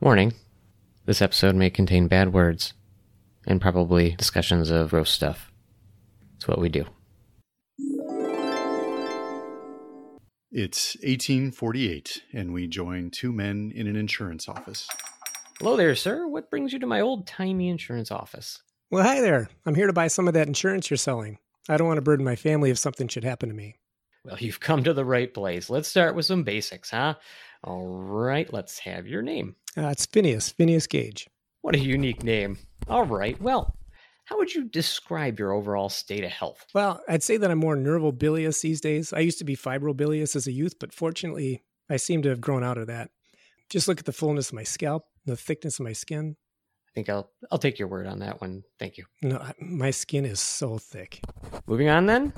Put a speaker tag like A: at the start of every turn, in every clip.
A: Warning this episode may contain bad words and probably discussions of gross stuff. It's what we do.
B: It's 1848, and we join two men in an insurance office.
A: Hello there, sir. What brings you to my old timey insurance office?
C: Well, hi there. I'm here to buy some of that insurance you're selling. I don't want to burden my family if something should happen to me.
A: Well, you've come to the right place. Let's start with some basics, huh? All right, let's have your name.
C: Uh, it's Phineas, Phineas Gage.
A: What a unique name. All right, well, how would you describe your overall state of health?
C: Well, I'd say that I'm more nervobilious these days. I used to be fibrobilious as a youth, but fortunately, I seem to have grown out of that. Just look at the fullness of my scalp, the thickness of my skin.
A: I think I'll I'll take your word on that one. Thank you.
C: No, I- my skin is so thick.
A: Moving on then.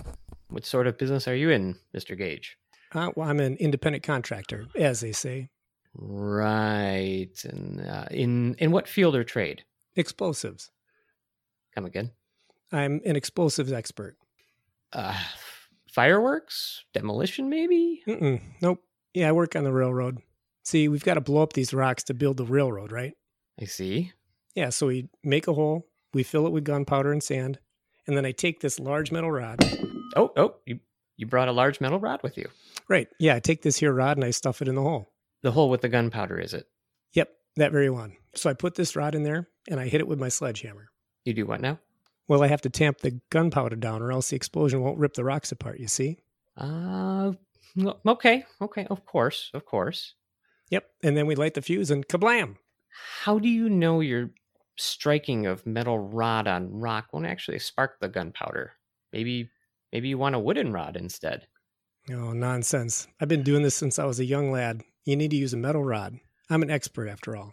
A: What sort of business are you in, Mr. Gage?
C: Uh, well, I'm an independent contractor, as they say.
A: Right. And uh, in in what field or trade?
C: Explosives.
A: Come again.
C: I'm an explosives expert.
A: Uh, fireworks, demolition, maybe.
C: Mm-mm, nope. Yeah, I work on the railroad. See, we've got to blow up these rocks to build the railroad, right?
A: I see.
C: Yeah, so we make a hole, we fill it with gunpowder and sand, and then I take this large metal rod.
A: Oh, oh, you you brought a large metal rod with you.
C: Right. Yeah, I take this here rod and I stuff it in the hole.
A: The hole with the gunpowder, is it?
C: Yep, that very one. So I put this rod in there and I hit it with my sledgehammer.
A: You do what now?
C: Well, I have to tamp the gunpowder down or else the explosion won't rip the rocks apart, you see?
A: Uh, okay, okay, of course, of course.
C: Yep. And then we light the fuse and kablam!
A: How do you know your striking of metal rod on rock won't actually spark the gunpowder? Maybe, maybe you want a wooden rod instead.
C: Oh, nonsense. I've been doing this since I was a young lad. You need to use a metal rod. I'm an expert after all.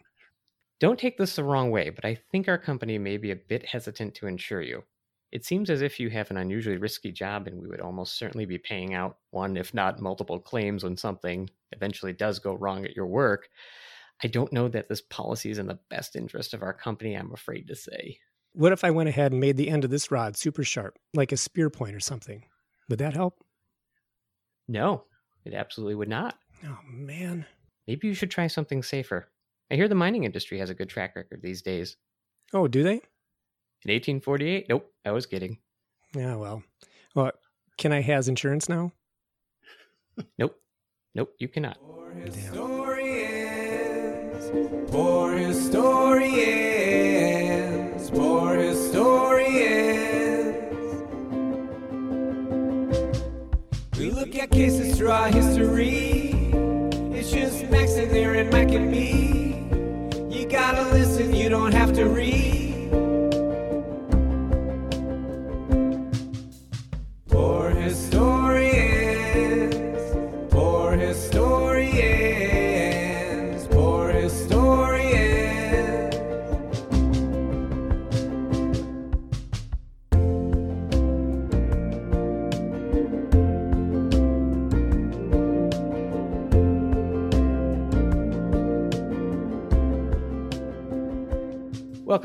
A: Don't take this the wrong way, but I think our company may be a bit hesitant to insure you. It seems as if you have an unusually risky job, and we would almost certainly be paying out one, if not multiple claims when something eventually does go wrong at your work. I don't know that this policy is in the best interest of our company, I'm afraid to say.
C: What if I went ahead and made the end of this rod super sharp, like a spear point or something? Would that help?
A: No, it absolutely would not.
C: Oh, man.
A: Maybe you should try something safer. I hear the mining industry has a good track record these days.
C: Oh, do they?
A: In 1848? Nope, I was kidding.
C: Yeah, well. Well, can I has insurance now?
A: Nope, nope, you cannot.
D: Historians, poor historians, poor historians. We look at cases throughout history.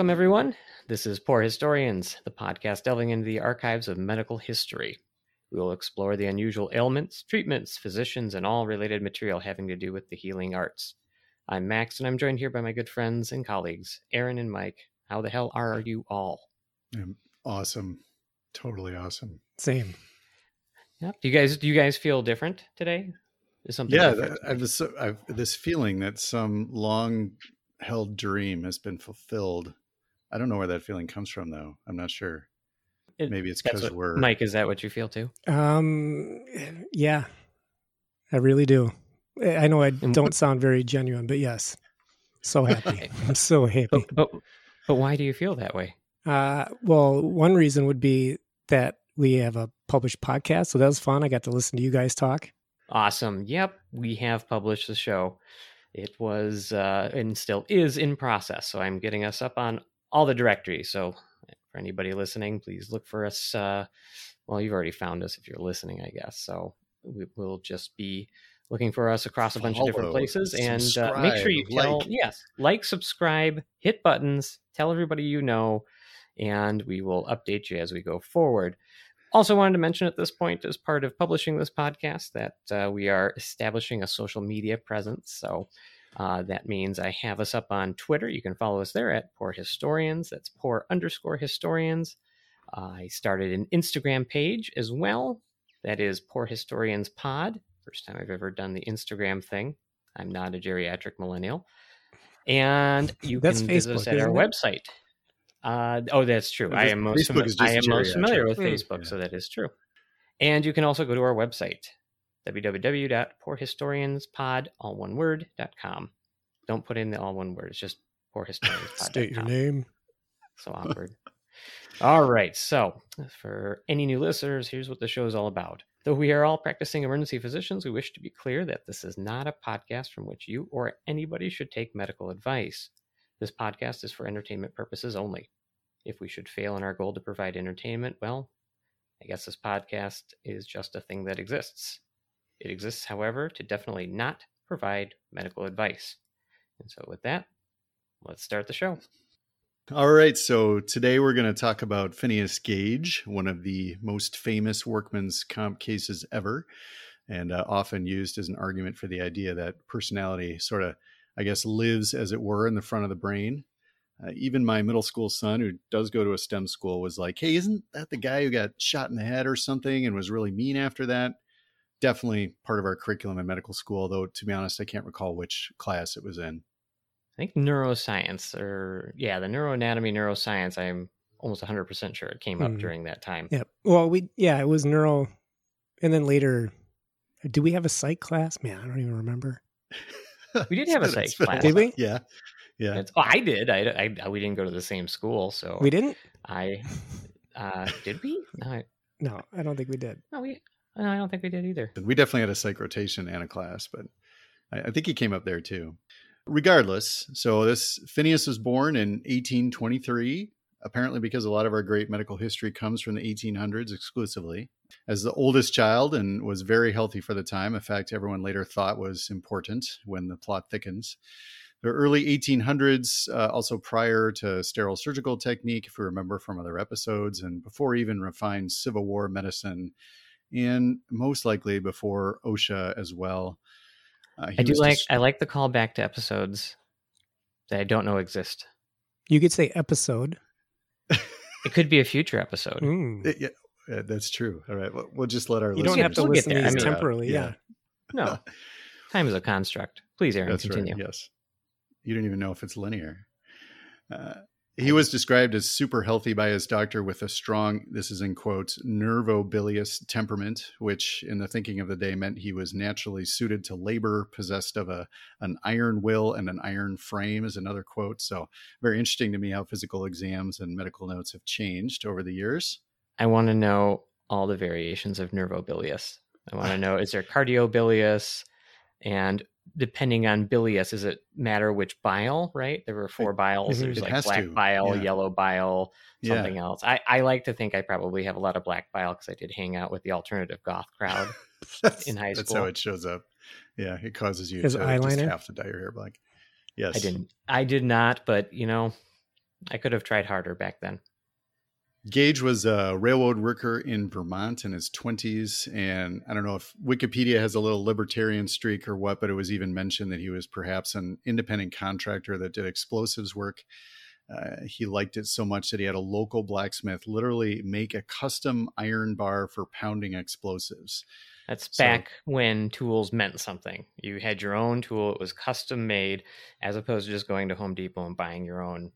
A: Welcome, everyone. This is Poor Historians, the podcast delving into the archives of medical history. We will explore the unusual ailments, treatments, physicians, and all related material having to do with the healing arts. I'm Max, and I'm joined here by my good friends and colleagues, Aaron and Mike. How the hell are you all?
B: Um, awesome. Totally awesome.
C: Same.
A: Yep. Do you guys do you guys feel different today? Is something
B: Yeah,
A: different?
B: I have this, I've this feeling that some long held dream has been fulfilled. I don't know where that feeling comes from, though. I'm not sure.
A: It-
B: Maybe it's because we're
A: Mike. Is that what you feel too?
C: Um, yeah, I really do. I I know I don't sound very genuine, but yes, so happy. I'm so happy.
A: But, but but why do you feel that way?
C: Uh, well, one reason would be that we have a published podcast, so that was fun. I got to listen to you guys talk.
A: Awesome. Yep, we have published the show. It was uh, and still is in process. So I'm getting us up on all the directories. So for anybody listening, please look for us. Uh, well, you've already found us if you're listening, I guess. So we, we'll just be looking for us across a bunch of different places and uh, make sure you tell
B: like.
A: yes like subscribe hit buttons tell everybody you know and we will update you as we go forward also wanted to mention at this point as part of publishing this podcast that uh, we are establishing a social media presence so Uh, that means I have us up on Twitter. You can follow us there at Poor Historians. That's Poor underscore Historians. Uh, I started an Instagram page as well. That is Poor Historians Pod. First time I've ever done the Instagram thing. I'm not a geriatric millennial. And you
C: That's
A: can visit us
C: Facebook,
A: at our
C: it?
A: website. Uh, oh, that's true. I am most,
B: Facebook
A: fami- I am most familiar with
C: Hmm.
A: Facebook,
B: Yeah.
A: so that is true. And you can also go to our website, www.poorhistorianspod, all one word, dot com. Don't put in the all one word. It's just poorhistorianspod.
C: State your name.
A: So awkward. all right. So, for any new listeners, here's what the show is all about. Though we are all practicing emergency physicians, we wish to be clear that this is not a podcast from which you or anybody should take medical advice. This podcast is for entertainment purposes only. If we should fail in our goal to provide entertainment, well, I guess this podcast is just a thing that exists. It exists, however, to definitely not provide medical advice. And so, with that, let's start the show.
B: All right, so today we're going to talk about Phineas Gage, one of the most famous workman's comp cases ever, and uh, often used as an argument for the idea that personality sort of, I guess, lives, as it were, in the front of the brain. Uh, even my middle school son, who does go to a STEM school, was like, hey, isn't that the guy who got shot in the head or something and was really mean after that? Definitely part of our curriculum in medical school, though, to be honest, I can't recall which class it was in.
A: I think neuroscience, or yeah, the neuroanatomy, neuroscience. I'm almost 100% sure it came up
C: Hmm.
A: during that time.
C: Yeah. Well, we yeah, it was neuro, and then later, do we have a psych class? Man, I don't even remember.
A: We did have a psych class.
C: Did we?
B: Yeah. Yeah.
A: It's- oh, I did. I, I, we didn't go to the same school, so
C: We didn't.
A: I uh, did we? No, I,
C: No, I don't think we did.
A: no, we. No, I don't think we did either.
B: We definitely had a psych rotation and a class, but I, I think he came up there too. Regardless, so this Phineas was born in 1823, apparently because a lot of our great medical history comes from the 1800s exclusively. As the oldest child and was very healthy for the time, a fact everyone later thought was important when the plot thickens. The early 1800s, uh, also prior to sterile surgical technique, if we remember from other episodes, and before even refined Civil War medicine, and most likely before OSHA as well. Uh,
A: I do like.
B: dis-
A: I like the callback to episodes that I don't know exist.
C: You could say episode.
A: It could be a future episode.
C: Mm.
B: Uh, yeah, uh, that's true. All right, we'll, we'll just let our listeners.
C: You don't have to
A: we'll
C: listen to
A: there. I mean-
C: temporarily. Yeah.
A: No, time is a construct. Please, Aaron,
B: That's
A: continue.
B: right. Yes, you don't even know if it's linear. Uh, he was described as super healthy by his doctor with a strong, this is in quotes, nervobilious temperament, which in the thinking of the day meant he was naturally suited to labor, possessed of a an iron will and an iron frame, is another quote. So very interesting to me how physical exams and medical notes have changed over the years.
A: I want to know all the variations of nervobilious. I want to know is there cardiobilious, and depending on bilious, does it matter which bile? Right, there were four biles. There's
B: It
A: like black
B: to,
A: bile,
B: yeah.
A: yellow bile,
B: Yeah.
A: something else. I, I like to think I probably have a lot of black bile because I did hang out with the alternative goth crowd. In high school.
B: That's how it shows up. Yeah, it causes you
C: As
B: to just have to dye your hair black. Yes,
A: I didn't. I did not, but you know, I could have tried harder back then.
B: Gage was a railroad worker in Vermont in his 20s. And I don't know if Wikipedia has a little libertarian streak or what, but it was even mentioned that he was perhaps an independent contractor that did explosives work. Uh, he liked it so much that he had a local blacksmith literally make a custom iron bar for pounding explosives.
A: That's
B: So-
A: back when tools meant something. You had your own tool; it was custom made, as opposed to just going to Home Depot and buying your own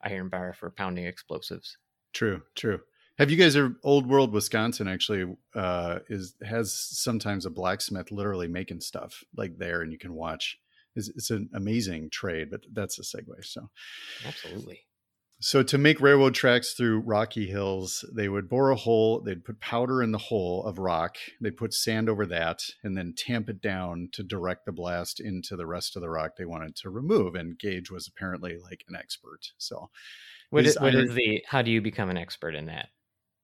A: iron bar for pounding explosives.
B: True, true. Have you guys are Old World Wisconsin actually uh, is has sometimes a blacksmith literally making stuff like there, and you can watch. It's, it's an amazing trade, but that's a segue. So,
A: Absolutely.
B: so to make railroad tracks through rocky hills, they would bore a hole. They'd put powder in the hole of rock. They'd put sand over that, and then tamp it down to direct the blast into the rest of the rock they wanted to remove. And Gage was apparently like an expert. So,
A: What
B: His
A: is, what is the? How do you become an expert in that?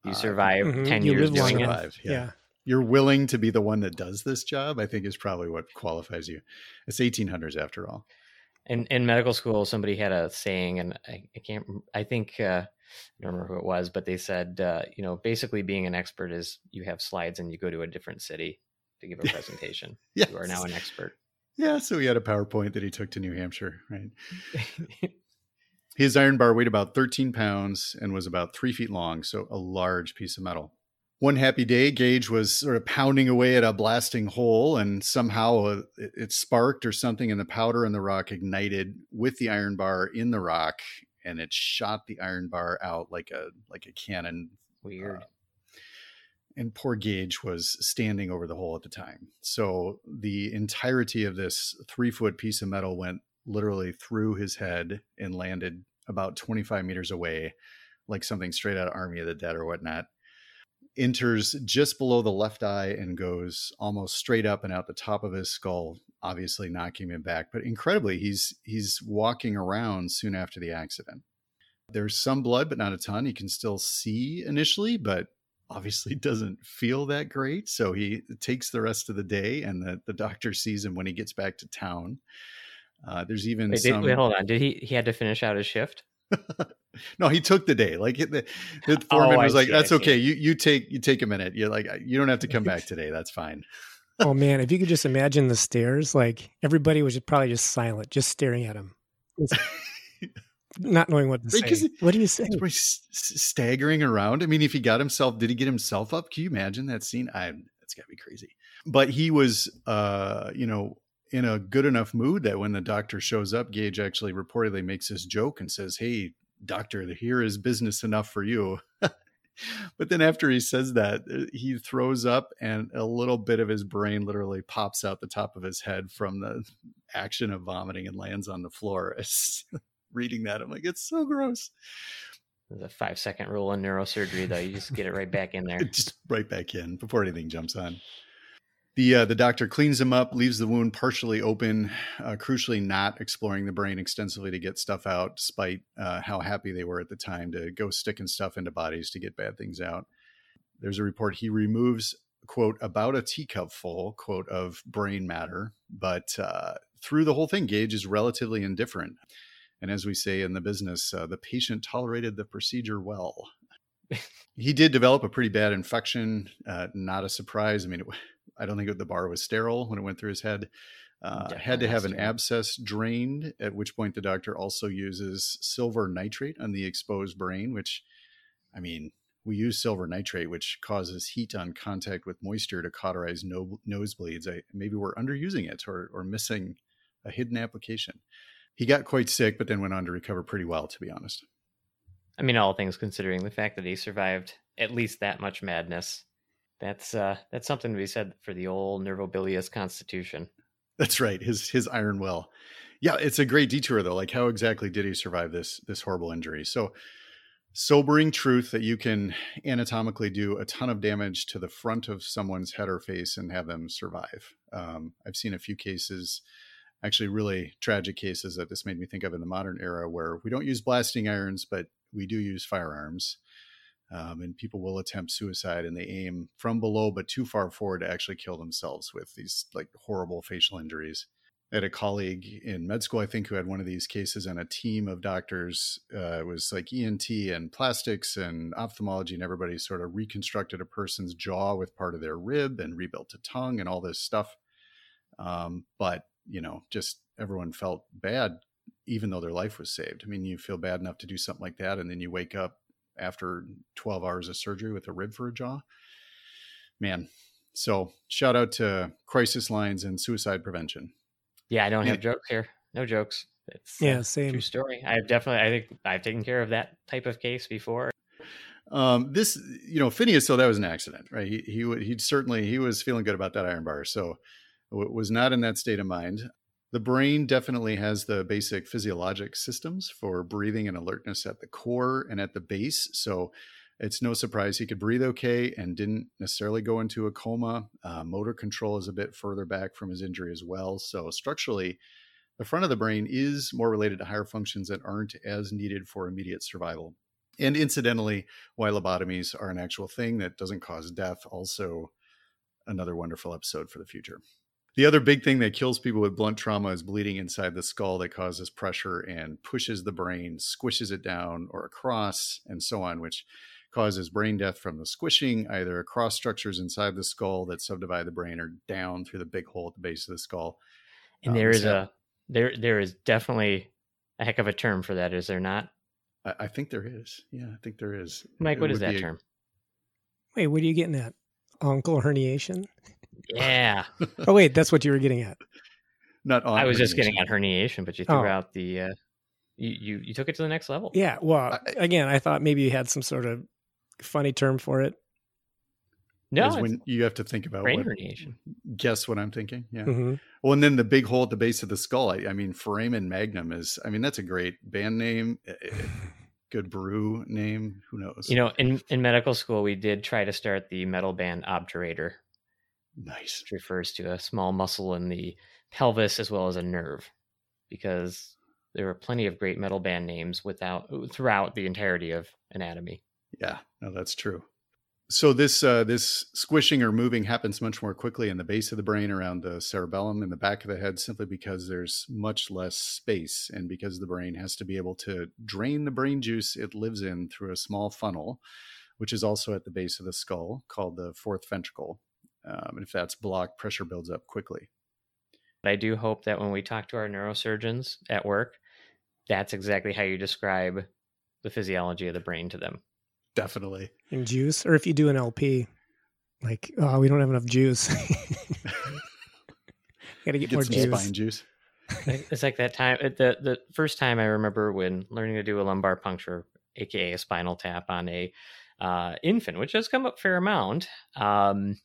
A: You
B: Uh,
A: survive
C: Mhm,
A: ten
C: you
A: years
C: live long
A: doing it.
B: Survive,
C: Yeah.
B: yeah. you're willing to be the one that does this job, I think is probably what qualifies you. It's 1800s after all.
A: in in medical school somebody had a saying and i, I can't i think uh, i don't remember who it was but they said uh, you know basically being an expert is you have slides and you go to a different city to give a presentation
B: Yes.
A: you are now an expert
B: Yeah, so he had a PowerPoint that he took to New Hampshire, right? His iron bar weighed about 13 pounds and was about three feet long, so a large piece of metal. One happy day, Gage was sort of pounding away at a blasting hole, and somehow uh, it, it sparked or something, and the powder in the rock ignited with the iron bar in the rock, and it shot the iron bar out like a like a cannon.
A: Weird.
B: Uh, and poor Gage was standing over the hole at the time. So the entirety of this three foot piece of metal went literally through his head and landed about 25 meters away, like something straight out of Army of the Dead or whatnot. Enters just below the left eye and goes almost straight up and out the top of his skull, obviously knocking him back. But incredibly, he's he's walking around soon after the accident. There's some blood, but not a ton. He can still see initially, but obviously doesn't feel that great. So he takes the rest of the day, and the, the doctor sees him when he gets back to town. Uh, there's even
A: Wait,
B: some.
A: did, wait, hold on. Did he he had to finish out his shift?
B: no, he took the day. Like the, the foreman
A: Oh, I
B: was like,
A: see, I
B: "That's
A: see.
B: okay. You you take you take a minute. You're like, you don't have to come back today. That's fine."
C: oh man, if you could just imagine the stares, like everybody was just probably just silent, just staring at him, not knowing what to
B: Right, 'cause
C: say.
B: it-
C: What do you say?
B: He's probably s- s- staggering around. I mean, if he got himself, did he get himself up? Can you imagine that scene? I that's got to be crazy. But he was, uh, you know, in a good enough mood that when the doctor shows up, Gage actually reportedly makes this joke and says, "Hey, doctor, here is business enough for you." but then after he says that, uh, he throws up, and a little bit of his brain literally pops out the top of his head from the action of vomiting and lands on the floor. Reading that, I'm like, it's so gross.
A: There's a five second rule in neurosurgery, though. You just get it right back in there.
B: just right back in before anything jumps on. The uh, the doctor cleans him up, leaves the wound partially open, uh, crucially not exploring the brain extensively to get stuff out, despite uh, how happy they were at the time to go sticking stuff into bodies to get bad things out. There's a report he removes quote about a teacup full quote of brain matter, but uh, through the whole thing, Gage is relatively indifferent. And as we say in the business, uh, the patient tolerated the procedure well he did develop a pretty bad infection. Uh, not a surprise. I mean, it, I don't think the bar was sterile when it went through his head. Uh, had to have an abscess drained, at which point the doctor also uses silver nitrate on the exposed brain, which, I mean, we use silver nitrate, which causes heat on contact with moisture to cauterize no, nosebleeds. I, maybe we're underusing it or, or missing a hidden application. He got quite sick, but then went on to recover pretty well, to be honest.
A: I mean, all things considering, the fact that he survived at least that much madness, that's uh that's something to be said for the old nervobilious constitution.
B: That's right. His his iron will. Yeah, it's a great detour though. Like how exactly did he survive this this horrible injury? So sobering truth that you can anatomically do a ton of damage to the front of someone's head or face and have them survive. Um, I've seen a few cases, actually really tragic cases that this made me think of in the modern era where we don't use blasting irons, but we do use firearms. Um, and people will attempt suicide and they aim from below but too far forward to actually kill themselves with these like horrible facial injuries. I had a colleague in med school, I think, who had one of these cases, and a team of doctors uh, it was like ENT and plastics and ophthalmology, and everybody sort of reconstructed a person's jaw with part of their rib and rebuilt a tongue and all this stuff. Um, but you know, just everyone felt bad, even though their life was saved. I mean, you feel bad enough to do something like that, and then you wake up after 12 hours of surgery with a rib for a jaw. Man, so shout out to crisis lines and suicide prevention.
A: Yeah, I don't
B: Yeah.
A: have jokes here. No jokes. It's uh,
C: Yeah, same.
A: true story. I've definitely, I think I've taken care of that type of case before.
B: Um, this, you know, Phineas, so that was an accident, right? He, he, would- he'd certainly, he was feeling good about that iron bar. So w- was not in that state of mind. The brain definitely has the basic physiologic systems for breathing and alertness at the core and at the base. So it's no surprise he could breathe okay and didn't necessarily go into a coma. Uh, motor control is a bit further back from his injury as well. So structurally, the front of the brain is more related to higher functions that aren't as needed for immediate survival. And incidentally, why lobotomies are an actual thing that doesn't cause death, also another wonderful episode for the future. The other big thing that kills people with blunt trauma is bleeding inside the skull that causes pressure and pushes the brain, squishes it down or across, and so on, which causes brain death from the squishing, either across structures inside the skull that subdivide the brain or down through the big hole at the base of the skull.
A: And
B: Um,
A: there is
B: so-
A: a there there is definitely a heck of a term for that, is there not?
B: I, I think there is. Yeah, I think there is.
A: Mike,
B: It
A: what is
B: would
A: that
B: be a-
A: term?
C: Wait, what are you getting at? Uncal herniation?
A: Yeah.
C: Oh, wait, that's what you were getting at.
B: Not on.
A: I was just getting at herniation, but you threw
C: Oh.
A: out the uh you, you you took it to the next level.
C: Yeah. Well,
B: I-
C: again, I thought maybe you had some sort of funny term for it.
A: No,
B: Is
A: it's
B: when you have to think about
A: brain
B: what,
A: herniation.
B: guess what I'm thinking. Yeah.
C: hmm
B: Well, and then the big hole at the base of the skull. I, I mean, Foramen Magnum is. I mean, that's a great band name. eh, eh, Good brew name. Who knows?
A: You know, in in medical school, we did try to start the metal band obturator,
B: nice.
A: which refers to a small muscle in the pelvis as well as a nerve, because there are plenty of great metal band names without throughout the entirety of anatomy.
B: Yeah, no, that's true. So this uh, this squishing or moving happens much more quickly in the base of the brain around the cerebellum in the back of the head, simply because there's much less space, and because the brain has to be able to drain the brain juice it lives in through a small funnel, which is also at the base of the skull called the fourth ventricle. Um, and if that's blocked, pressure builds up quickly.
A: I do hope that when we talk to our neurosurgeons at work, that's exactly how you describe the physiology of the brain to them.
B: Definitely.
C: In juice, or if you do an LP, like, oh, we don't have enough juice. Got to get,
B: Get
C: more
B: some
C: juice.
B: spine juice.
A: It's like that time the the first time I remember when learning to do a lumbar puncture, aka a spinal tap on a uh, infant, which has come up fair amount. Um,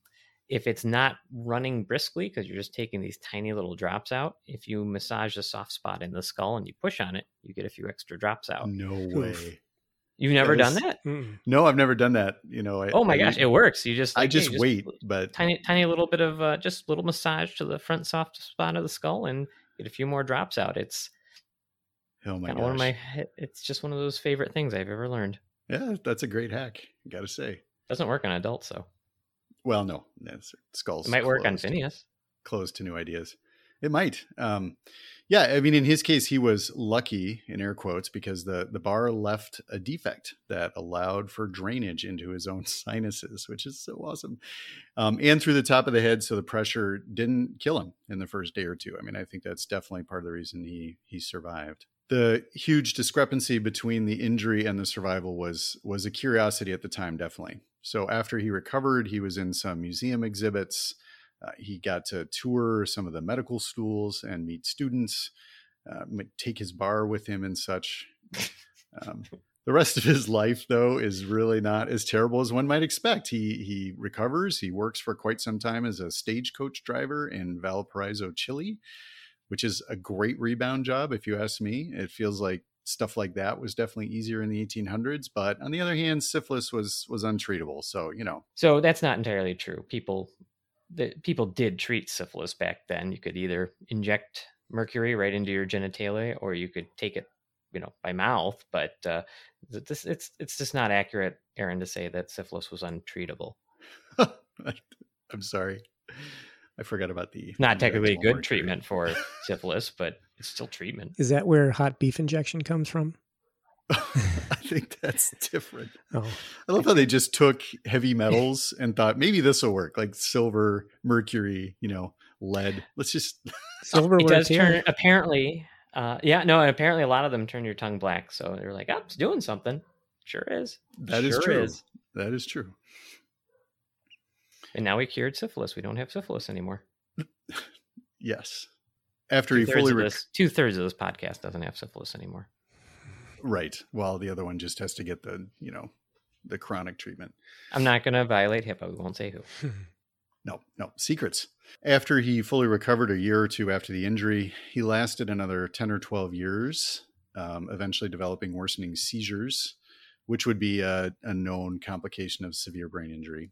A: if it's not running briskly because you're just taking these tiny little drops out, if you massage the soft spot in the skull and you push on it, you get a few extra drops out.
B: No
C: Oof.
B: way.
A: You've never
B: That is-
A: done that?
C: Mm.
B: No, I've never done that. You know. I,
A: Oh my
B: I
A: gosh,
B: usually-
A: it works. You just
B: I
A: like, hey,
B: just wait, but
A: tiny tiny little bit of uh, just little massage to the front soft spot of the skull and get a few more drops out. It's
B: oh my
A: kind
B: gosh.
A: of one of my. It's just one of those favorite things I've ever learned.
B: Yeah, that's a great hack. Got to say.
A: Doesn't work on adults though.
B: Well, no, that's skulls.
A: It might work on. Phineas.
B: Closed to new ideas. It might. Um, yeah, I mean, in his case, he was lucky in air quotes because the the bar left a defect that allowed for drainage into his own sinuses, which is so awesome, um, and through the top of the head, so the pressure didn't kill him in the first day or two. I mean, I think that's definitely part of the reason he he survived. The huge discrepancy between the injury and the survival was was a curiosity at the time, definitely. So after he recovered, he was in some museum exhibits. Uh, he got to tour some of the medical schools and meet students, uh, take his bar with him and such. Um, the rest of his life, though, is really not as terrible as one might expect. He he recovers. He works for quite some time as a stagecoach driver in Valparaiso, Chile, which is a great rebound job, if you ask me. It feels like stuff like that was definitely easier in the 1800s, but on the other hand, syphilis was was untreatable. So you know,
A: So that's not entirely true. People, the, people did treat syphilis back then. You could either inject mercury right into your genitalia, or you could take it, you know, by mouth. But uh, th- this, it's it's just not accurate, Aaron, to say that syphilis was untreatable.
B: I'm sorry. I forgot about the
A: Not technically
B: injectable
A: good treatment for syphilis, but it's still treatment.
C: Is that where hot beef injection comes from?
B: I think that's different.
C: Oh,
B: I love how they just took heavy metals and thought maybe this will work, like silver, mercury, you know, lead. Let's just
C: silver
A: It does turn apparently. Uh, yeah, no, apparently a lot of them turn your tongue black. So they're like, "Oh, it's doing something." Sure is.
B: That is
A: Sure
B: true.
A: is.
B: That is true.
A: And now we cured syphilis. We don't have syphilis anymore.
B: Yes. After he
A: Two thirds
B: fully
A: of
B: rec-
A: this, two thirds of this podcast doesn't have syphilis anymore.
B: right, while the other one just has to get the you know the chronic treatment.
A: I'm not going to violate HIPAA. We won't say who.
B: No, no secrets. After he fully recovered a year or two after the injury, he lasted another 10 or 12 years, um, eventually developing worsening seizures, which would be a, a known complication of severe brain injury.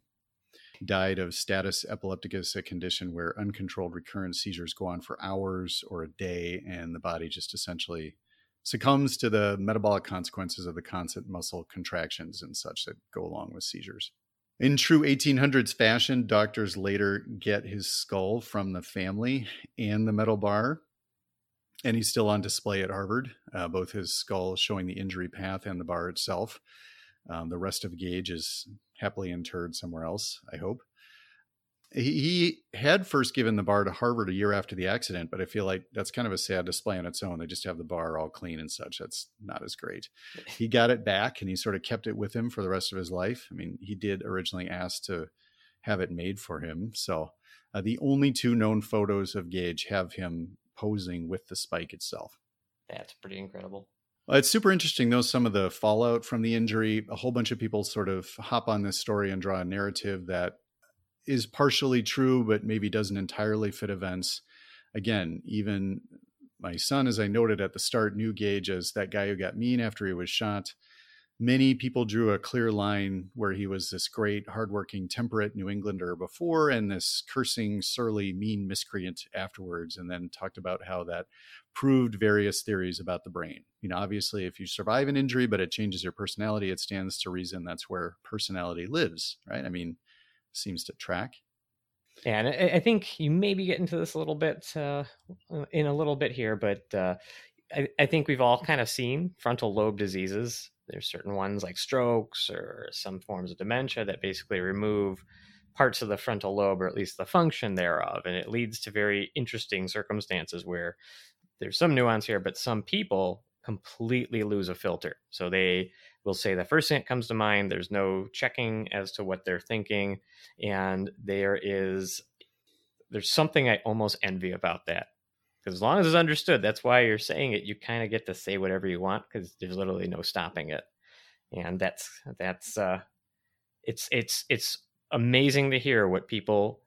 B: Died of status epilepticus, a condition where uncontrolled recurrent seizures go on for hours or a day, and the body just essentially succumbs to the metabolic consequences of the constant muscle contractions and such that go along with seizures. In true 1800s fashion, doctors later get his skull from the family and the metal bar, and he's still on display at Harvard, uh, both his skull showing the injury path and the bar itself. Um, the rest of Gage is happily interred somewhere else, I hope. He, he had first given the bar to Harvard a year after the accident, but I feel like that's kind of a sad display on its own. They just have the bar all clean and such. That's not as great. He got it back and he sort of kept it with him for the rest of his life. I mean, he did originally ask to have it made for him. So uh, the only two known photos of Gage have him posing with the spike itself.
A: That's pretty incredible.
B: It's super interesting, though, some of the fallout from the injury. A whole bunch of people sort of hop on this story and draw a narrative that is partially true, but maybe doesn't entirely fit events. Again, even my son, as I noted at the start, knew Gage as that guy who got mean after he was shot. Many people drew a clear line where he was this great, hardworking, temperate New Englander before and this cursing, surly, mean miscreant afterwards, and then talked about how that proved various theories about the brain. You know, obviously, if you survive an injury but it changes your personality, it stands to reason that's where personality lives, right? I mean, seems to track.
A: Yeah, and I, think you maybe get into this a little bit uh, in a little bit here, but uh, I, I think we've all kind of seen frontal lobe diseases. There's certain ones like strokes or some forms of dementia that basically remove parts of the frontal lobe or at least the function thereof, and it leads to very interesting circumstances where there's some nuance here, but some people completely lose a filter. So they will say the first thing that comes to mind, there's no checking as to what they're thinking. And there is, there's something I almost envy about that. Because as long as it's understood, that's why you're saying it. You kind of get to say whatever you want because there's literally no stopping it. And that's, that's, uh, it's, it's, it's amazing to hear what people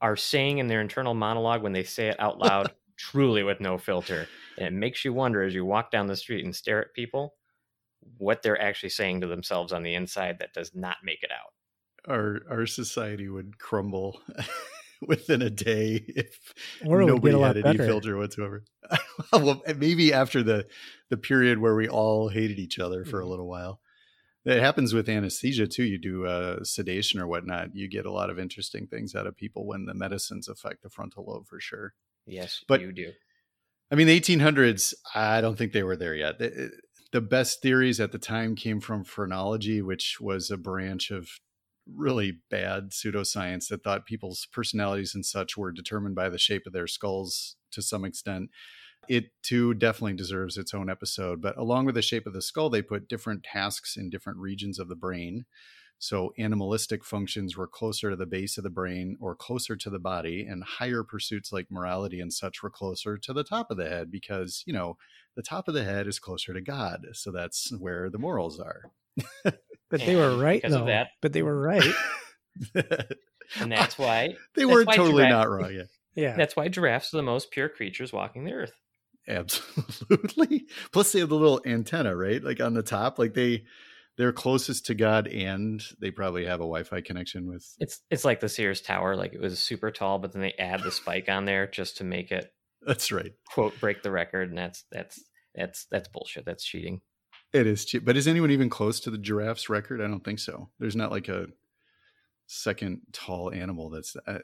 A: are saying in their internal monologue when they say it out loud truly with no filter. And it makes you wonder as you walk down the street and stare at people what they're actually saying to themselves on the inside that does not make it out.
B: Our our society would crumble within a day if
C: Or
B: nobody
C: get a lot
B: had any
C: better.
B: filter whatsoever. well, maybe after the the period where we all hated each other for a
C: Mhm.
B: little while. It happens with anesthesia too. You do uh, sedation or whatnot. You get a lot of interesting things out of people when the medicines affect the frontal lobe for sure.
A: Yes,
B: But-
A: you do.
B: I mean, the 1800s, I don't think they were there yet. The, the best theories at the time came from phrenology, which was a branch of really bad pseudoscience that thought people's personalities and such were determined by the shape of their skulls to some extent. It too definitely deserves its own episode. But along with the shape of the skull, they put different tasks in different regions of the brain. So animalistic functions were closer to the base of the brain or closer to the body, and higher pursuits like morality and such were closer to the top of the head because, you know, the top of the head is closer to God. So that's where the morals are.
C: But they were right,
A: because of that-
C: But they were right.
A: And that's why
B: they weren't totally not wrong. Yeah.
C: Yeah.
A: that's why giraffes are the most pure creatures walking the earth.
B: Absolutely. Plus they have the little antenna, right? Like on the top. Like they they're closest to God and they probably have a Wi-Fi connection with
A: It's it's like the Sears Tower, like it was super tall, but then they add the spike on there just to make it
B: that's right.
A: quote break the record, and that's that's that's that's bullshit. That's cheating.
B: It is cheap. But is anyone even close to the giraffe's record? I don't think so. There's not like a second tall animal that's uh,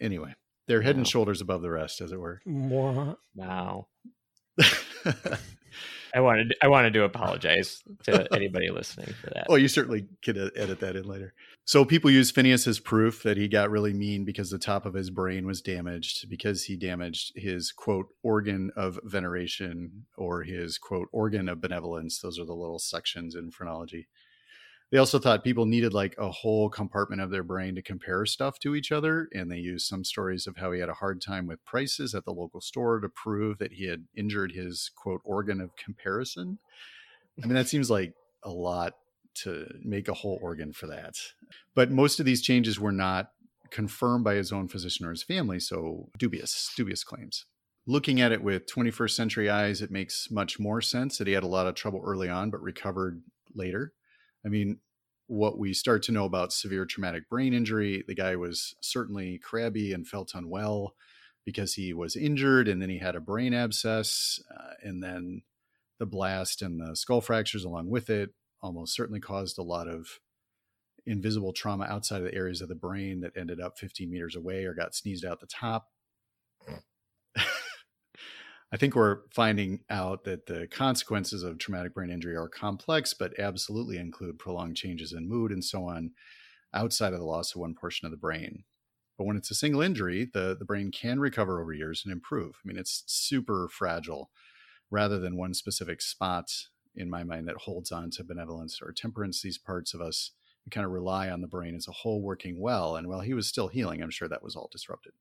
B: anyway. They're head and shoulders above the rest, as it were.
A: Wow. I wanted I wanted to apologize to anybody listening for that.
B: Well, you certainly could edit that in later. So people use Phineas as proof that he got really mean because the top of his brain was damaged because he damaged his quote organ of veneration or his quote organ of benevolence. Those are the little sections in phrenology. They also thought people needed like a whole compartment of their brain to compare stuff to each other. And they used some stories of how he had a hard time with prices at the local store to prove that he had injured his quote organ of comparison. I mean, that seems like a lot to make a whole organ for that. But most of these changes were not confirmed by his own physician or his family, so dubious, dubious claims. Looking at it with 21st century eyes, it makes much more sense that he had a lot of trouble early on, but recovered later. I mean, what we start to know about severe traumatic brain injury, the guy was certainly crabby and felt unwell because he was injured, and then he had a brain abscess, uh, and then the blast and the skull fractures along with it almost certainly caused a lot of invisible trauma outside of the areas of the brain that ended up 15 meters away or got sneezed out the top. I think we're finding out that the consequences of traumatic brain injury are complex, but absolutely include prolonged changes in mood and so on outside of the loss of one portion of the brain. But when it's a single injury, the, the brain can recover over years and improve. I mean, it's super fragile rather than one specific spot in my mind that holds on to benevolence or temperance. These parts of us, we kind of rely on the brain as a whole working well. And while he was still healing, I'm sure that was all disrupted.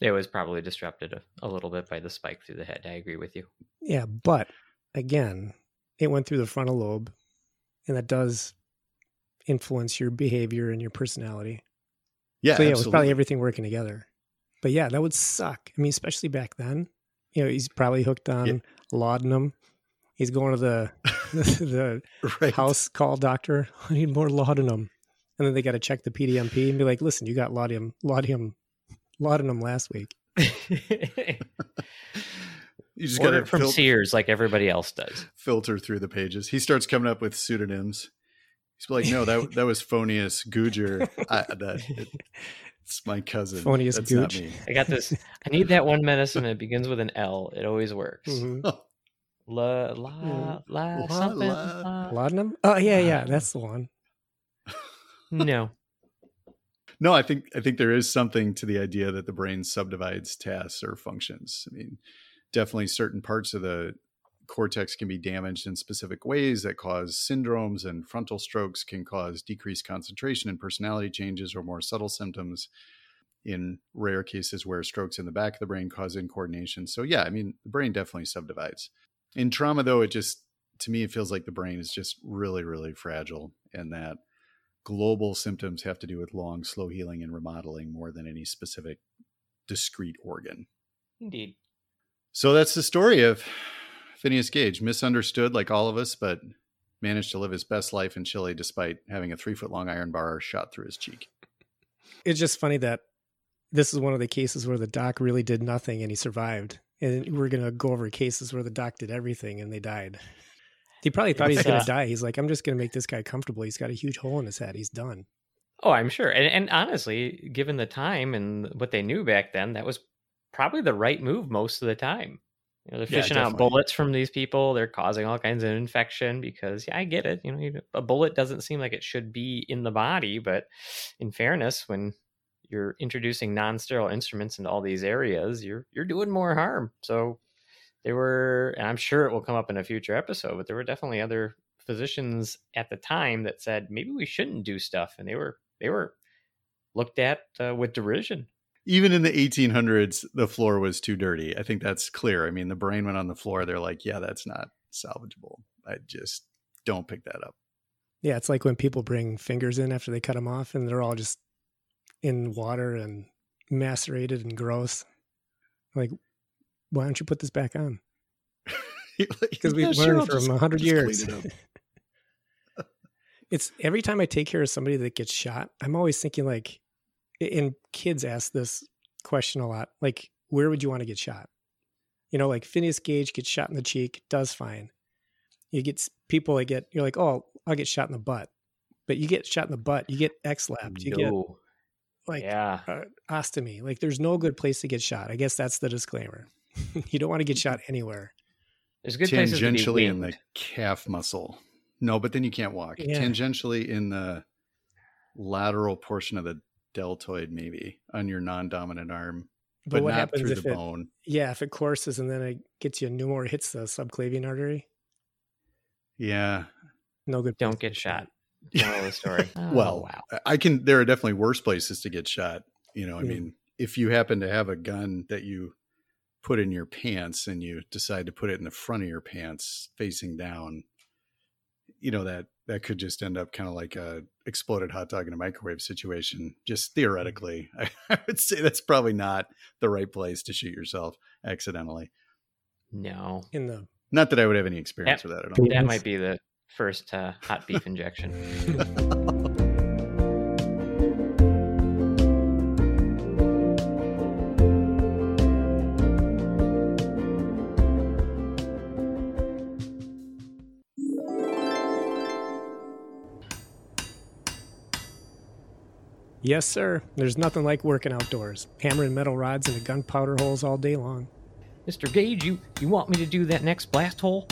A: It was probably disrupted a, a little bit by the spike through the head. I agree with you.
C: Yeah, but again, it went through the frontal lobe, and that does influence your behavior and your personality.
B: Yeah,
C: so yeah, it was probably everything working together. But yeah, that would suck. I mean, especially back then. You know, he's probably hooked on
B: Yeah.
C: laudanum. He's going to the the
B: right.
C: house call doctor. I need more laudanum, and then they got to check the PDMP and be like, "Listen, you got laudanum, laudanum, laudanum last week."
B: You just got
A: Order
B: to
A: it from Sears like everybody else does.
B: filter through the pages. He starts coming up with pseudonyms. He's like, no, that that was Phonius Guger. I, that it, it's my cousin.
C: Phonius
B: That's not
C: Gooch.
B: me.
A: I got this. I need that one medicine. It begins with an L. It always works.
C: Mhm.
A: La la la
B: La,
A: something.
B: la.
A: la-
C: Laudanum? Oh yeah, yeah, that's the one.
A: No.
B: No, I think I think there is something to the idea that the brain subdivides tasks or functions. I mean, definitely certain parts of the cortex can be damaged in specific ways that cause syndromes, and frontal strokes can cause decreased concentration and personality changes or more subtle symptoms. In rare cases where strokes in the back of the brain cause incoordination. So yeah, I mean, the brain definitely subdivides. In trauma, though, it just to me it feels like the brain is just really, really fragile, and that global symptoms have to do with long, slow healing and remodeling more than any specific discrete organ.
A: Indeed.
B: So that's the story of Phineas Gage, misunderstood like all of us, but managed to live his best life in Chile despite having a three foot long iron bar shot through his cheek.
C: It's just funny that this is one of the cases where the doc really did nothing and he survived. And we're gonna go over cases where the doc did everything and they died. He probably thought
A: he's
C: gonna
A: uh,
C: die. He's like, I'm just gonna make this guy comfortable. He's got a huge hole in his head. He's done.
A: Oh, I'm sure. And, and honestly, given the time and what they knew back then, that was probably the right move most of the time. You know, they're
B: Yeah,
A: fishing out bullets from these people. They're causing all kinds of infection because, yeah, I get it. You know, a bullet doesn't seem like it should be in the body, but in fairness, when you're introducing non-sterile instruments into all these areas, you're you're doing more harm. So there were, and I'm sure it will come up in a future episode, but there were definitely other physicians at the time that said maybe we shouldn't do stuff, and they were they were looked at uh, with derision.
B: Even in the 1800s, the floor was too dirty. I think that's clear. I mean, the brain went on the floor. They're like, yeah, that's not salvageable. I just don't pick that up.
C: Yeah, it's like when people bring fingers in after they cut them off and they're all just in water and macerated and gross. Like, why don't you put this back on? Because we've
B: Yeah,
C: learned
B: I'll
C: from a hundred years.
B: it
C: it's every time I take care of somebody that gets shot, I'm always thinking like, and kids ask this question a lot, like, where would you want to get shot? You know, like Phineas Gage gets shot in the cheek, does fine. You get people that get, you're like, oh, I'll get shot in the butt. But you get shot in the butt, you get X lapped, you get like
A: yeah.
C: uh, ostomy. Like, there's no good place to get shot. I guess that's the disclaimer. you don't want to get shot anywhere.
A: There's good places to be
B: tangentially in the calf muscle. No, but then you can't walk.
C: Yeah.
B: Tangentially in the lateral portion of the deltoid, maybe on your non-dominant arm,
C: But,
B: but,
C: what
B: not
C: happens
B: through
C: if
B: the
C: it,
B: bone.
C: yeah, if it courses and then it gets you a pneumo or hits the subclavian artery?
B: Yeah.
C: No good.
A: Don't get shot. Moral of the story. Oh,
B: well,
A: wow.
B: I- I can. There are definitely worse places to get shot. You know, I
C: Mm.
B: mean, if you happen to have a gun that you put in your pants and you decide to put it in the front of your pants facing down, you know that that could just end up kind of like a exploded hot dog in a microwave situation. Just theoretically, I, I would say that's probably not the right place to shoot yourself accidentally.
A: No.
C: in the
B: Not that I would have any experience with that at all.
A: That might be the first uh, hot beef injection.
C: Yes, sir. There's nothing like working outdoors, hammering metal rods into gunpowder holes all day long.
A: Mr. Gage, you, you want me to do that next blast hole?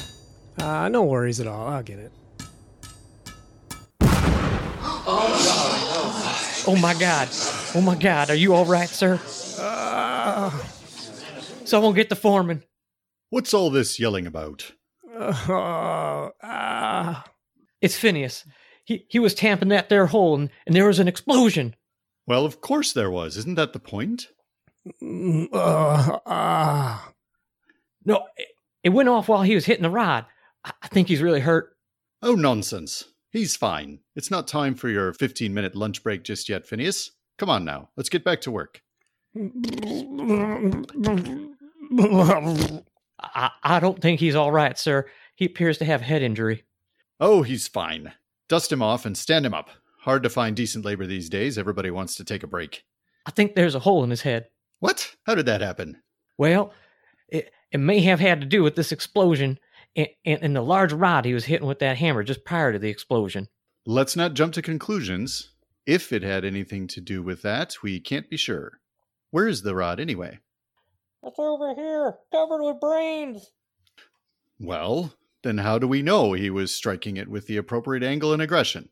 C: Uh, no worries at all. I'll get it.
A: Oh my god. Oh my God, are you all right, sir?
C: Ah,
A: Someone get the foreman.
B: What's all this yelling about?
C: ah, ah.
A: It's Phineas. He he was tamping that there hole, and, and there was an explosion.
B: Well, of course there was. Isn't that the point?
C: Mm, ah, ah.
A: No, it, it went off while he was hitting the rod. I, I think he's really hurt.
B: Oh, nonsense. He's fine. It's not time for your 15 minute lunch break just yet, Phineas. Come on now. Let's get back to work.
A: I, I don't think he's all right, sir. He appears to have head injury.
B: Oh, he's fine. Dust him off and stand him up. Hard to find decent labor these days. Everybody wants to take a break.
A: I think there's a hole in his head.
B: What? How did that happen?
A: Well, it, it may have had to do with this explosion and, and, and the large rod he was hitting with that hammer just prior to the explosion.
B: Let's not jump to conclusions. If it had anything to do with that, we can't be sure. Where is the rod anyway?
A: It's over here, covered with brains.
B: Well, then how do we know he was striking it with the appropriate angle and aggression?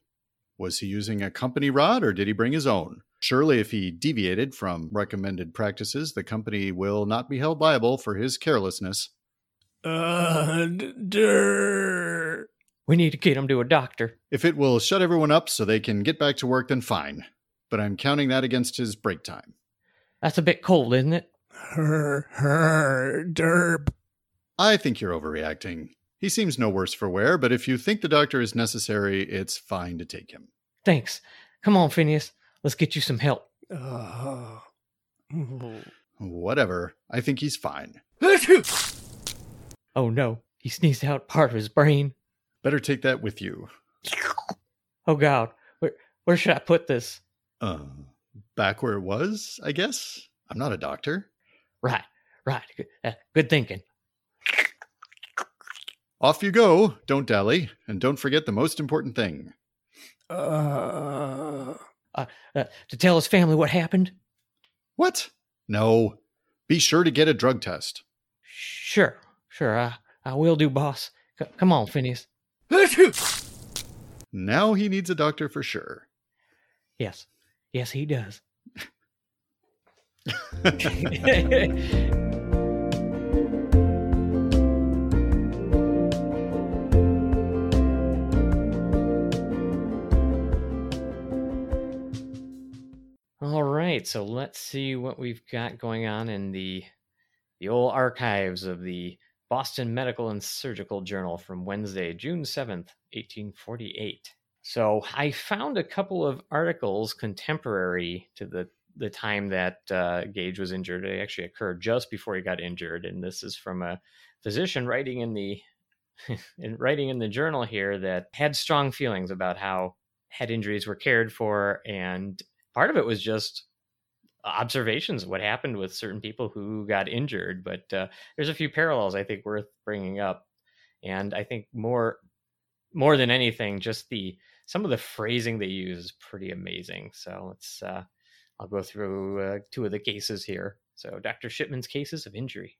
B: Was he using a company rod or did he bring his own? Surely, if he deviated from recommended practices, the company will not be held liable for his carelessness.
C: Uh, d- der.
A: We need to get him to a doctor.
B: If it will shut everyone up so they can get back to work, then fine. But I'm counting that against his break time.
A: That's a bit cold, isn't it?
C: Her, her, derp.
B: I think you're overreacting. He seems no worse for wear, but if you think the doctor is necessary, it's fine to take him.
A: Thanks. Come on, Phineas. Let's get you some help.
C: Uh,
B: Whatever. I think he's fine.
A: Oh no, he sneezed out part of his brain.
B: Better take that with you.
A: Oh God, where where should I put this?
B: Uh, back where it was, I guess. I'm not a doctor.
A: Right, right. Good, uh, good thinking.
B: Off you go. Don't dally. And don't forget the most important thing.
C: uh,
A: Uh, to tell his family what happened.
B: What? No. Be sure to get a drug test.
A: Sure, sure. I I will do, boss. C- come on, Phineas.
B: Now he needs a doctor for sure.
A: Yes, yes, he does. right, so let's see what we've got going on in the the old archives of the Boston Medical and Surgical Journal from Wednesday, June 7th, 1848. So I found a couple of articles contemporary to the the time that uh, Gage was injured. It actually occurred just before he got injured, and this is from a physician writing in the in writing in the journal here that had strong feelings about how head injuries were cared for, and part of it was just observations of what happened with certain people who got injured. But uh, there's a few parallels I think worth bringing up, and I think more more than anything, just the some of the phrasing they use is pretty amazing. So let's uh, I'll go through uh, two of the cases here. So Dr. Shipman's cases of injury.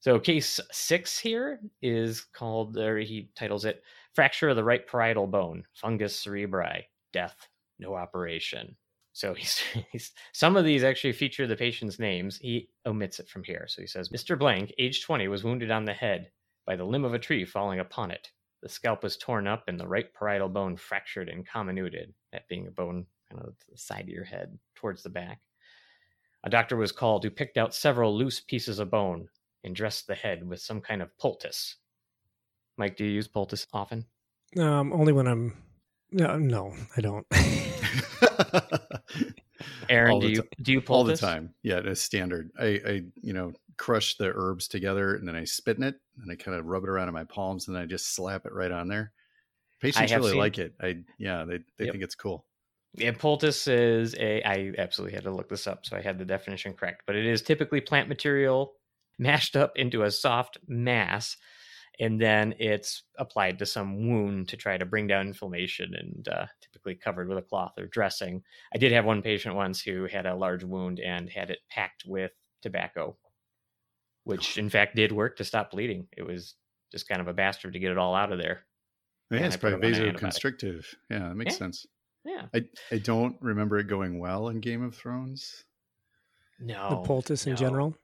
A: So case six here is called, or he titles it, fracture of the right parietal bone, fungus cerebri, death, no operation. So he's, he's some of these actually feature the patient's names. He omits it from here. So he says, Mr. Blank, age 20, was wounded on the head by the limb of a tree falling upon it. The scalp was torn up and the right parietal bone fractured and comminuted, that being a bone kind of the side of your head towards the back. A doctor was called who picked out several loose pieces of bone and dressed the head with some kind of poultice. Mike, do you use poultice often?
C: um, only when I'm. No, no, I don't.
A: Aaron, do you do you pull
B: All the time. Yeah, it's standard. I, I, you know, crush the herbs together and then I spit in it and I kind of rub it around in my palms and then I just slap it right on there. Patients really
A: seen-
B: like it. I, yeah, they, they
A: Yep.
B: think it's cool.
A: Yeah, poultice is a. I absolutely had to look this up, so I had the definition correct. But it is typically plant material mashed up into a soft mass, and then it's applied to some wound to try to bring down inflammation, and uh, typically covered with a cloth or dressing. I did have one patient once who had a large wound and had it packed with tobacco, which in fact did work to stop bleeding. It was just kind of a bastard to get it all out of there.
B: Yeah,
A: Yeah,
B: it's
A: I
B: probably
A: them
B: vasoconstrictive. Yeah, that makes
A: Yeah.
B: sense.
A: Yeah.
B: I I don't remember it going well in Game of Thrones.
A: No.
C: the poultice in
A: no,
C: general.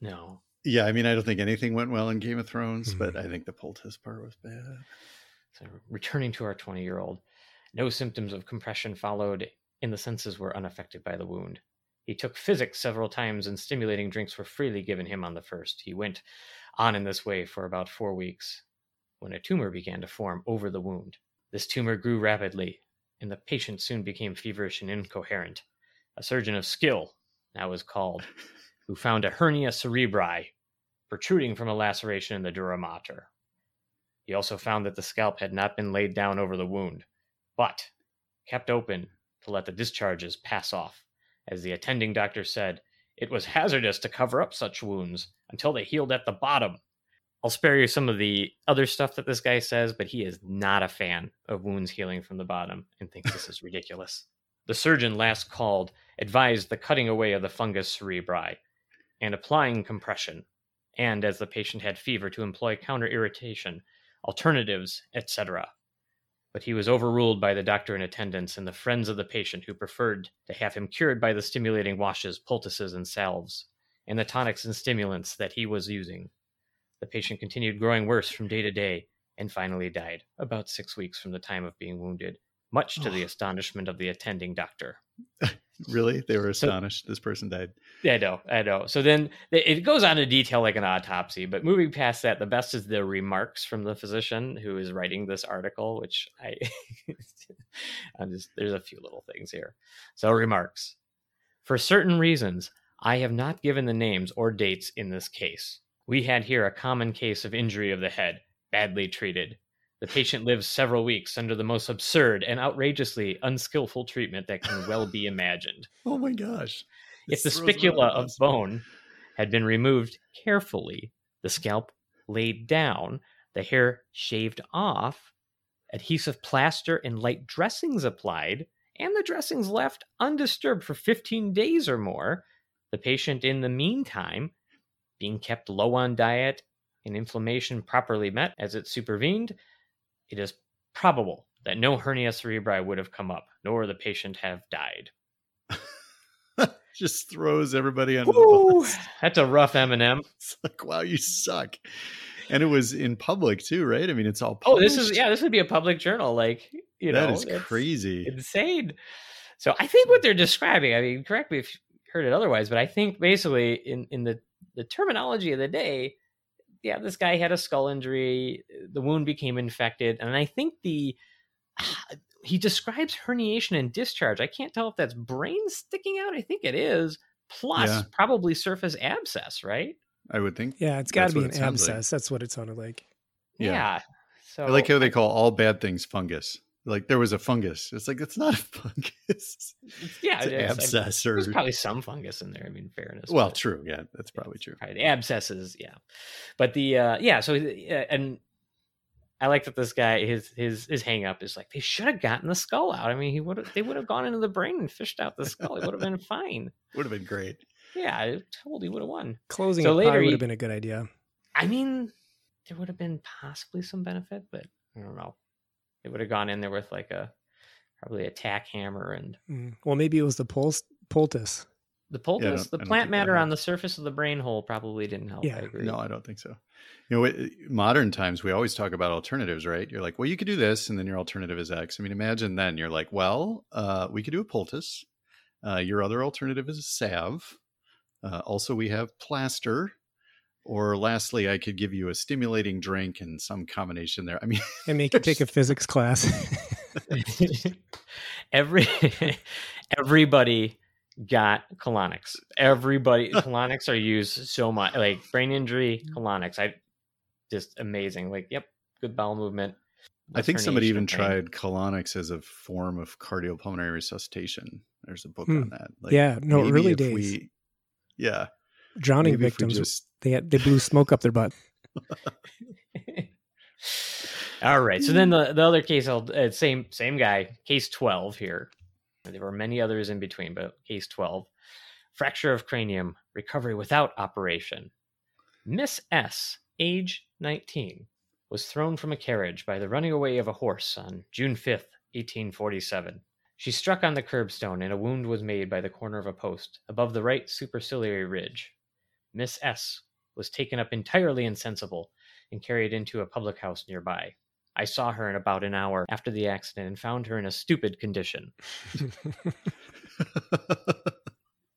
A: No.
B: Yeah, I mean, I don't think anything went well in Game of Thrones,
C: Mhm.
B: but I think the poultice part was bad.
A: So returning to our 20 year old, no symptoms of compression followed, and the senses were unaffected by the wound. He took physics several times, and stimulating drinks were freely given him on the first. He went on in this way for about four weeks when a tumor began to form over the wound. This tumor grew rapidly, and the patient soon became feverish and incoherent. A surgeon of skill now was called, who found a hernia cerebri protruding from a laceration in the dura mater. He also found that the scalp had not been laid down over the wound, but kept open to let the discharges pass off. As the attending doctor said, it was hazardous to cover up such wounds until they healed at the bottom. I'll spare you some of the other stuff that this guy says, but he is not a fan of wounds healing from the bottom and thinks this is ridiculous. The surgeon last called advised the cutting away of the fungus cerebri and applying compression, and as the patient had fever, to employ counter irritation, alternatives, etc. But he was overruled by the doctor in attendance and the friends of the patient who preferred to have him cured by the stimulating washes, poultices, and salves, and the tonics and stimulants that he was using. The patient continued growing worse from day to day and finally died about six weeks from the time of being wounded, much to the
B: Oh.
A: astonishment of the attending doctor.
B: Really, they were
A: So-
B: astonished. this person died.
A: Yeah, I know, I know. So then it goes on to detail like an autopsy, but moving past that, the best is the remarks from the physician who is writing this article, which I, I'm just there's a few little things here. So remarks: for certain reasons, I have not given the names or dates in this case. We had here a common case of injury of the head, badly treated. The patient lives several weeks under the most absurd and outrageously unskillful treatment that can well be imagined
B: Oh my gosh!
A: if the
B: This throws me
A: spicula of bone had been removed carefully, the scalp laid down, the hair shaved off, adhesive plaster and light dressings applied, and the dressings left undisturbed for 15 days or more, the patient in the meantime being kept low on diet and inflammation properly met as it supervened, it is probable that no hernia cerebri would have come up, nor the patient have died.
B: just throws everybody under the bus.
A: That's a rough M&M.
B: It's like, wow, you suck. And it was in public too, right? I mean, it's all.
A: Oh, this is yeah, this would be a public journal. Like you know,
B: that is crazy.
A: insane. So I think what they're describing. I mean, correct me if you heard it otherwise, but I think basically in in the the terminology of the day, yeah, this guy had a skull injury. Uh, the wound became infected, and I think the he describes herniation and discharge. I can't tell if that's brain sticking out. I think it is. Plus,
B: Yeah.
A: probably surface abscess, right?
B: I would think.
C: Yeah, it's got to be an
B: it sounds like.
C: abscess. That's what it sounded like.
B: Yeah.
A: Yeah. So
B: I like how they call all bad things fungus. Like there was a fungus. It's like it's not a fungus.
A: yeah,
B: It's an
A: it is. I-
B: abscess or
A: There's probably some fungus in there. I mean, fairness.
B: well,
A: but-
B: true. Yeah, that's probably true.
A: Probably the abscesses, yeah. But the uh yeah, so uh, and I like that this guy his his his hang up is like they should have gotten the skull out. I mean, he would have they would have gone into the brain and fished out the skull. It would have been fine.
B: Would have been great.
A: Yeah, I told he would have won.
C: Closing
A: So
C: it
A: later
C: probably would have been a good idea.
A: I mean, there would have been possibly some benefit, but I don't know. They would have gone in there with like a probably a tack hammer and
C: Mm. Well, maybe it was the pulse, poultice.
A: the poultice,
B: don't-
A: the plant matter on the surface of the brain hole probably didn't help.
C: Yeah.
A: I agree.
B: No, I don't think so. You know, it- modern times we always talk about alternatives, right? You're like, well, you could do this, and then your alternative is X. I mean, imagine then you're like, well, uh, we could do a poultice. Uh, your other alternative is a salve. Uh, also, we have plaster. Or lastly, I could give you a stimulating drink and some combination there. I mean,
C: And make you take a physics class.
A: Every everybody got colonics. Everybody colonics are used so much. Like brain injury, colonics. I just amazing. Like, yep, good bowel movement.
B: I think somebody even
A: of
B: tried colonics as a form of cardiopulmonary resuscitation. There's a book
C: Hmm.
B: on that.
C: Like Yeah, no,
B: maybe
C: early
B: if
C: days.
B: We, yeah,
C: Drowning
B: maybe
C: victims,
B: just
C: they had they blew smoke up their butt.
A: All right. So then the, the other case, I'll, uh, same same guy, case twelve here. There were many others in between, but case twelve, fracture of cranium, recovery without operation. Miss S, age nineteen, was thrown from a carriage by the running away of a horse on June fifth, eighteen forty-seven. She struck on the curbstone, and a wound was made by the corner of a post above the right superciliary ridge. Miss S was taken up entirely insensible and carried into a public house nearby. I saw her in about an hour after the accident and found her in a stupid condition.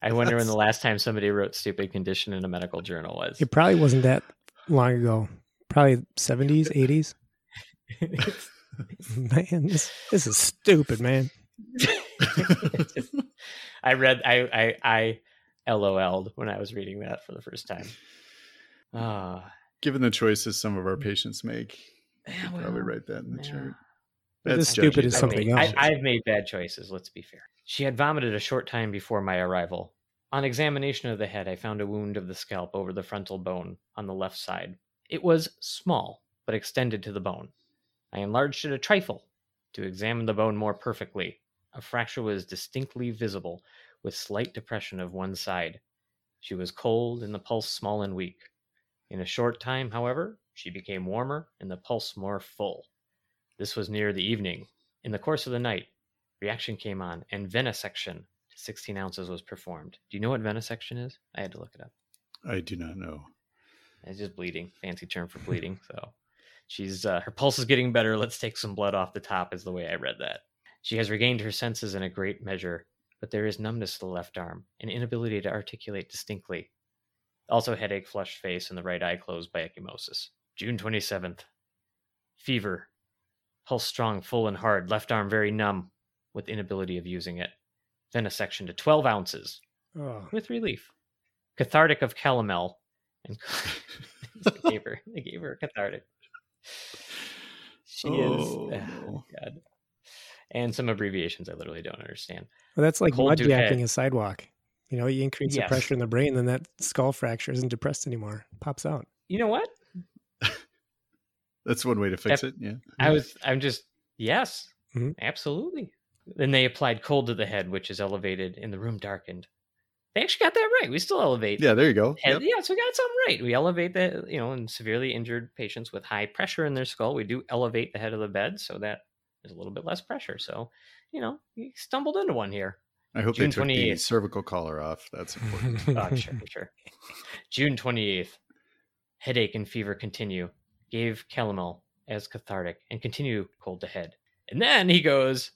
A: I wonder when the last time somebody wrote stupid condition in a medical journal was.
C: It probably wasn't that long ago. Probably seventies, eighties.
A: It's-
C: Man, this this is stupid, man.
A: just- I read I I I LOL'd when I was reading that for the first time. Ah,
B: Given the choices some of our patients make,
A: Yeah,
B: you could probably write that in the
A: yeah.
B: chart.
C: But this
B: That's
C: stupid
B: judgy,
C: is
B: though.
A: I've
C: something
A: made,
C: else.
A: I, I've made bad choices. Let's be fair. She had vomited a short time before my arrival. On examination of the head, I found a wound of the scalp over the frontal bone on the left side. It was small, but extended to the bone. I enlarged it a trifle to examine the bone more perfectly. A fracture was distinctly visible, with slight depression of one side. She was cold and the pulse small and weak. In a short time, however, she became warmer and the pulse more full. This was near the evening. In the course of the night, reaction came on and venesection to 16 ounces was performed. Do you know what venesection is? I had to look it up.
B: I do not know.
A: It's just bleeding, fancy term for bleeding. So she's uh, her pulse is getting better. Let's take some blood off the top, is the way I read that. She has regained her senses in a great measure, but there is numbness to the left arm, an inability to articulate distinctly. Also, headache, flushed face, and the right eye closed by ecchymosis. June 27th. Fever. Pulse strong, full, and hard. Left arm very numb, with inability of using it. Venesection to 12 ounces,
C: Oh,
A: with relief. Cathartic of calomel. And they gave her they gave her a cathartic. She is
B: Oh,
A: oh. God. And some abbreviations I literally don't understand.
C: well, that's like
A: Cold to head.
C: mudjacking a sidewalk. You know, you increase
A: Yes.
C: the pressure in the brain, then that skull fracture isn't depressed anymore. Pops out.
A: You know what?
B: That's one way to fix it. Yeah.
A: I was I'm just yes,
C: Mhm.
A: absolutely. Then they applied cold to the head, which is elevated, and the room darkened. They actually got that right. We still elevate
B: Yeah, there you go.
A: head.
B: Yep.
A: Yeah, so we got something right. We elevate the, you know, in severely injured patients with high pressure in their skull, we do elevate the head of the bed so that there's a little bit less pressure. So, you know, you stumbled into one here.
B: I hope
A: June
B: they took the
A: 28th.
B: cervical collar off. That's important.
A: Oh, sure, sure. June 28th. Headache and fever continue. Gave calomel as cathartic and continue cold to head. And then he goes,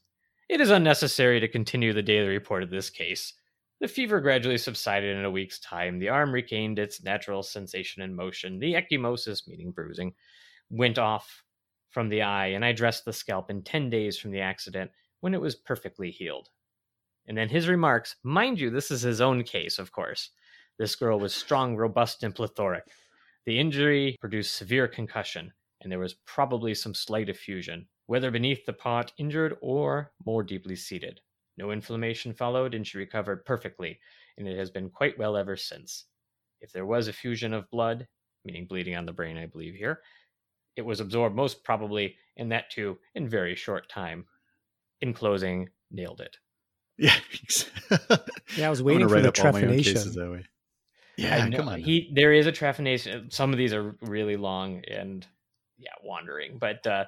A: It is unnecessary to continue the daily report of this case. The fever gradually subsided in a week's time. The arm regained its natural sensation and motion. The ecchymosis, meaning bruising, went off from the eye, and I dressed the scalp in 10 days from the accident when it was perfectly healed. And then his remarks mind you, this is his own case, of course. This girl was strong, robust, and plethoric. The injury produced severe concussion, and there was probably some slight effusion, whether beneath the pot injured or more deeply seated. No inflammation followed, and she recovered perfectly, and it has been quite well ever since. If there was effusion of blood, meaning bleeding on the brain, I believe here, it was absorbed most probably, and that too in very short time. In closing, nailed it.
B: yeah.
C: Yeah, I was waiting for the
B: up all cases
C: trephination.
B: that way. Yeah, come on.
A: He there is a trephination. Some of these are really long and yeah, wandering. But uh,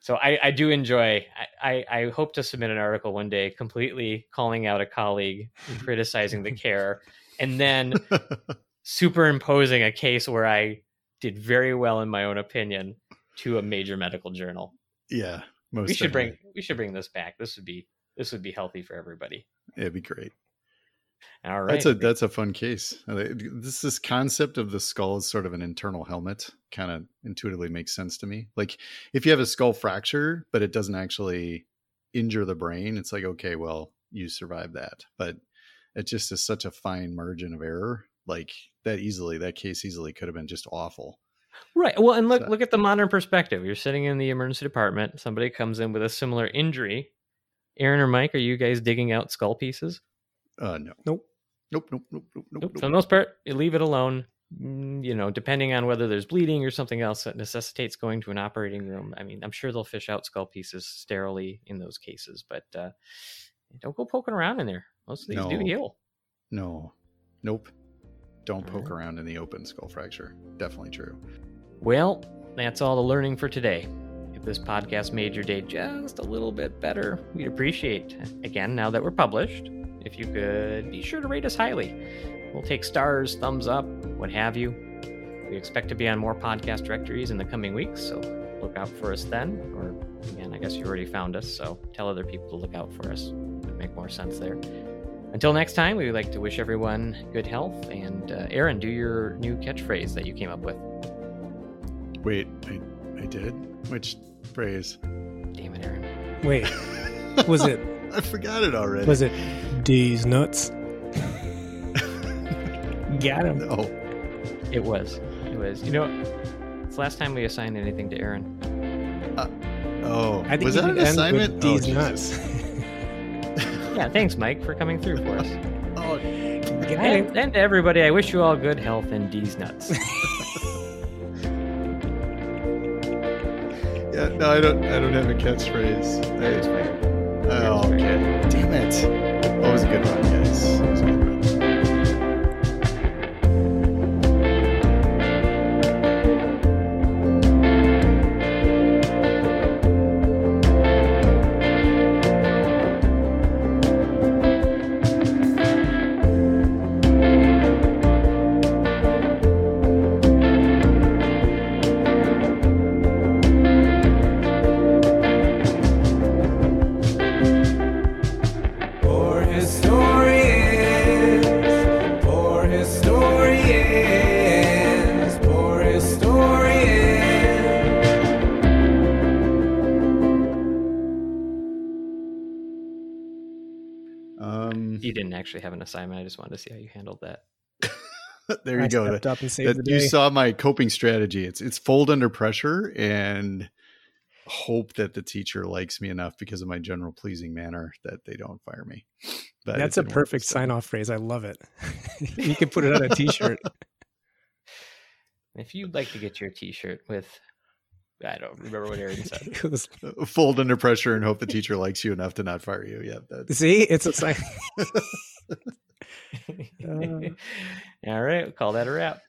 A: so I, I do enjoy. I, I, I hope to submit an article one day, completely calling out a colleague, and criticizing the care, and then superimposing a case where I did very well in my own opinion to a major medical journal.
B: yeah, most
A: we should bring we should bring this back. This would be this would be healthy for everybody.
B: It'd be great.
A: All right.
B: That's a that's a fun case. This this concept of the skull as sort of an internal helmet kind of intuitively makes sense to me. Like if you have a skull fracture, but it doesn't actually injure the brain, it's like okay, well you survived that, but it just is such a fine margin of error. Like that easily, that case easily could have been just awful.
A: Right. Well, and look
B: So-
A: look at the modern perspective. You're sitting in the emergency department. Somebody comes in with a similar injury. Aaron or Mike, are you guys digging out skull pieces?
B: Uh, no,
C: Nope.
B: nope, nope, nope, nope, nope.
A: Nope. For the most part, you leave it alone. Mm, You know, depending on whether there's bleeding or something else that necessitates going to an operating room. I mean, I'm sure they'll fish out skull pieces sterilely in those cases, but uh, don't go poking around in there. Most of these do heal.
B: No, nope. Don't
A: All
B: poke
A: right.
B: around in the open skull fracture. Definitely true.
A: Well, that's all the learning for today. If this podcast made your day just a little bit better, we'd appreciate, again, now that we're published, if you could be sure to rate us highly. We'll take stars, thumbs up, what have you. We expect to be on more podcast directories in the coming weeks, so look out for us then. Or, again, I guess you already found us, so tell other people to look out for us. It would make more sense there. Until next time, we would like to wish everyone good health. And uh, Aaron, do your new catchphrase that you came up with.
B: Wait, I, I did? Which phrase?
A: Damn it, Aaron.
C: Wait, was it
B: I forgot it already.
C: was it D's nuts? Got him.
B: No.
A: It was. It was. You know, it's the last time we assigned anything to Aaron.
B: Oh,
C: I think
B: was that an assignment?
C: with
B: Oh,
C: D's
B: Jesus.
C: nuts.
A: Yeah, thanks, Mike, for coming through for us.
B: Oh,
A: And, and everybody, I wish you all good health and D's nuts.
B: yeah. No, I don't. I don't have a catchphrase.
A: That's
B: I, oh, okay. Damn it. That was a good one, guys.
A: Actually have an assignment. I just wanted to see how you handled that.
B: there you go. That-
C: up and saved
B: that-
C: the day.
B: you saw my coping strategy. It's it's fold under pressure and hope that the teacher likes me enough because of my general pleasing manner that they don't fire me. But
C: That's a
B: didn't work
C: perfect sign off phrase. I love it. you can put it on a t shirt.
A: If you'd like to get your T-shirt with, I don't remember what Aaron said.
C: It was-
B: Fold under pressure and hope the teacher likes you enough to not fire you. Yeah, that's
C: see, it's a sign. Uh.
A: All right, we'll call that a wrap.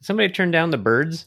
A: Somebody turn down the birds.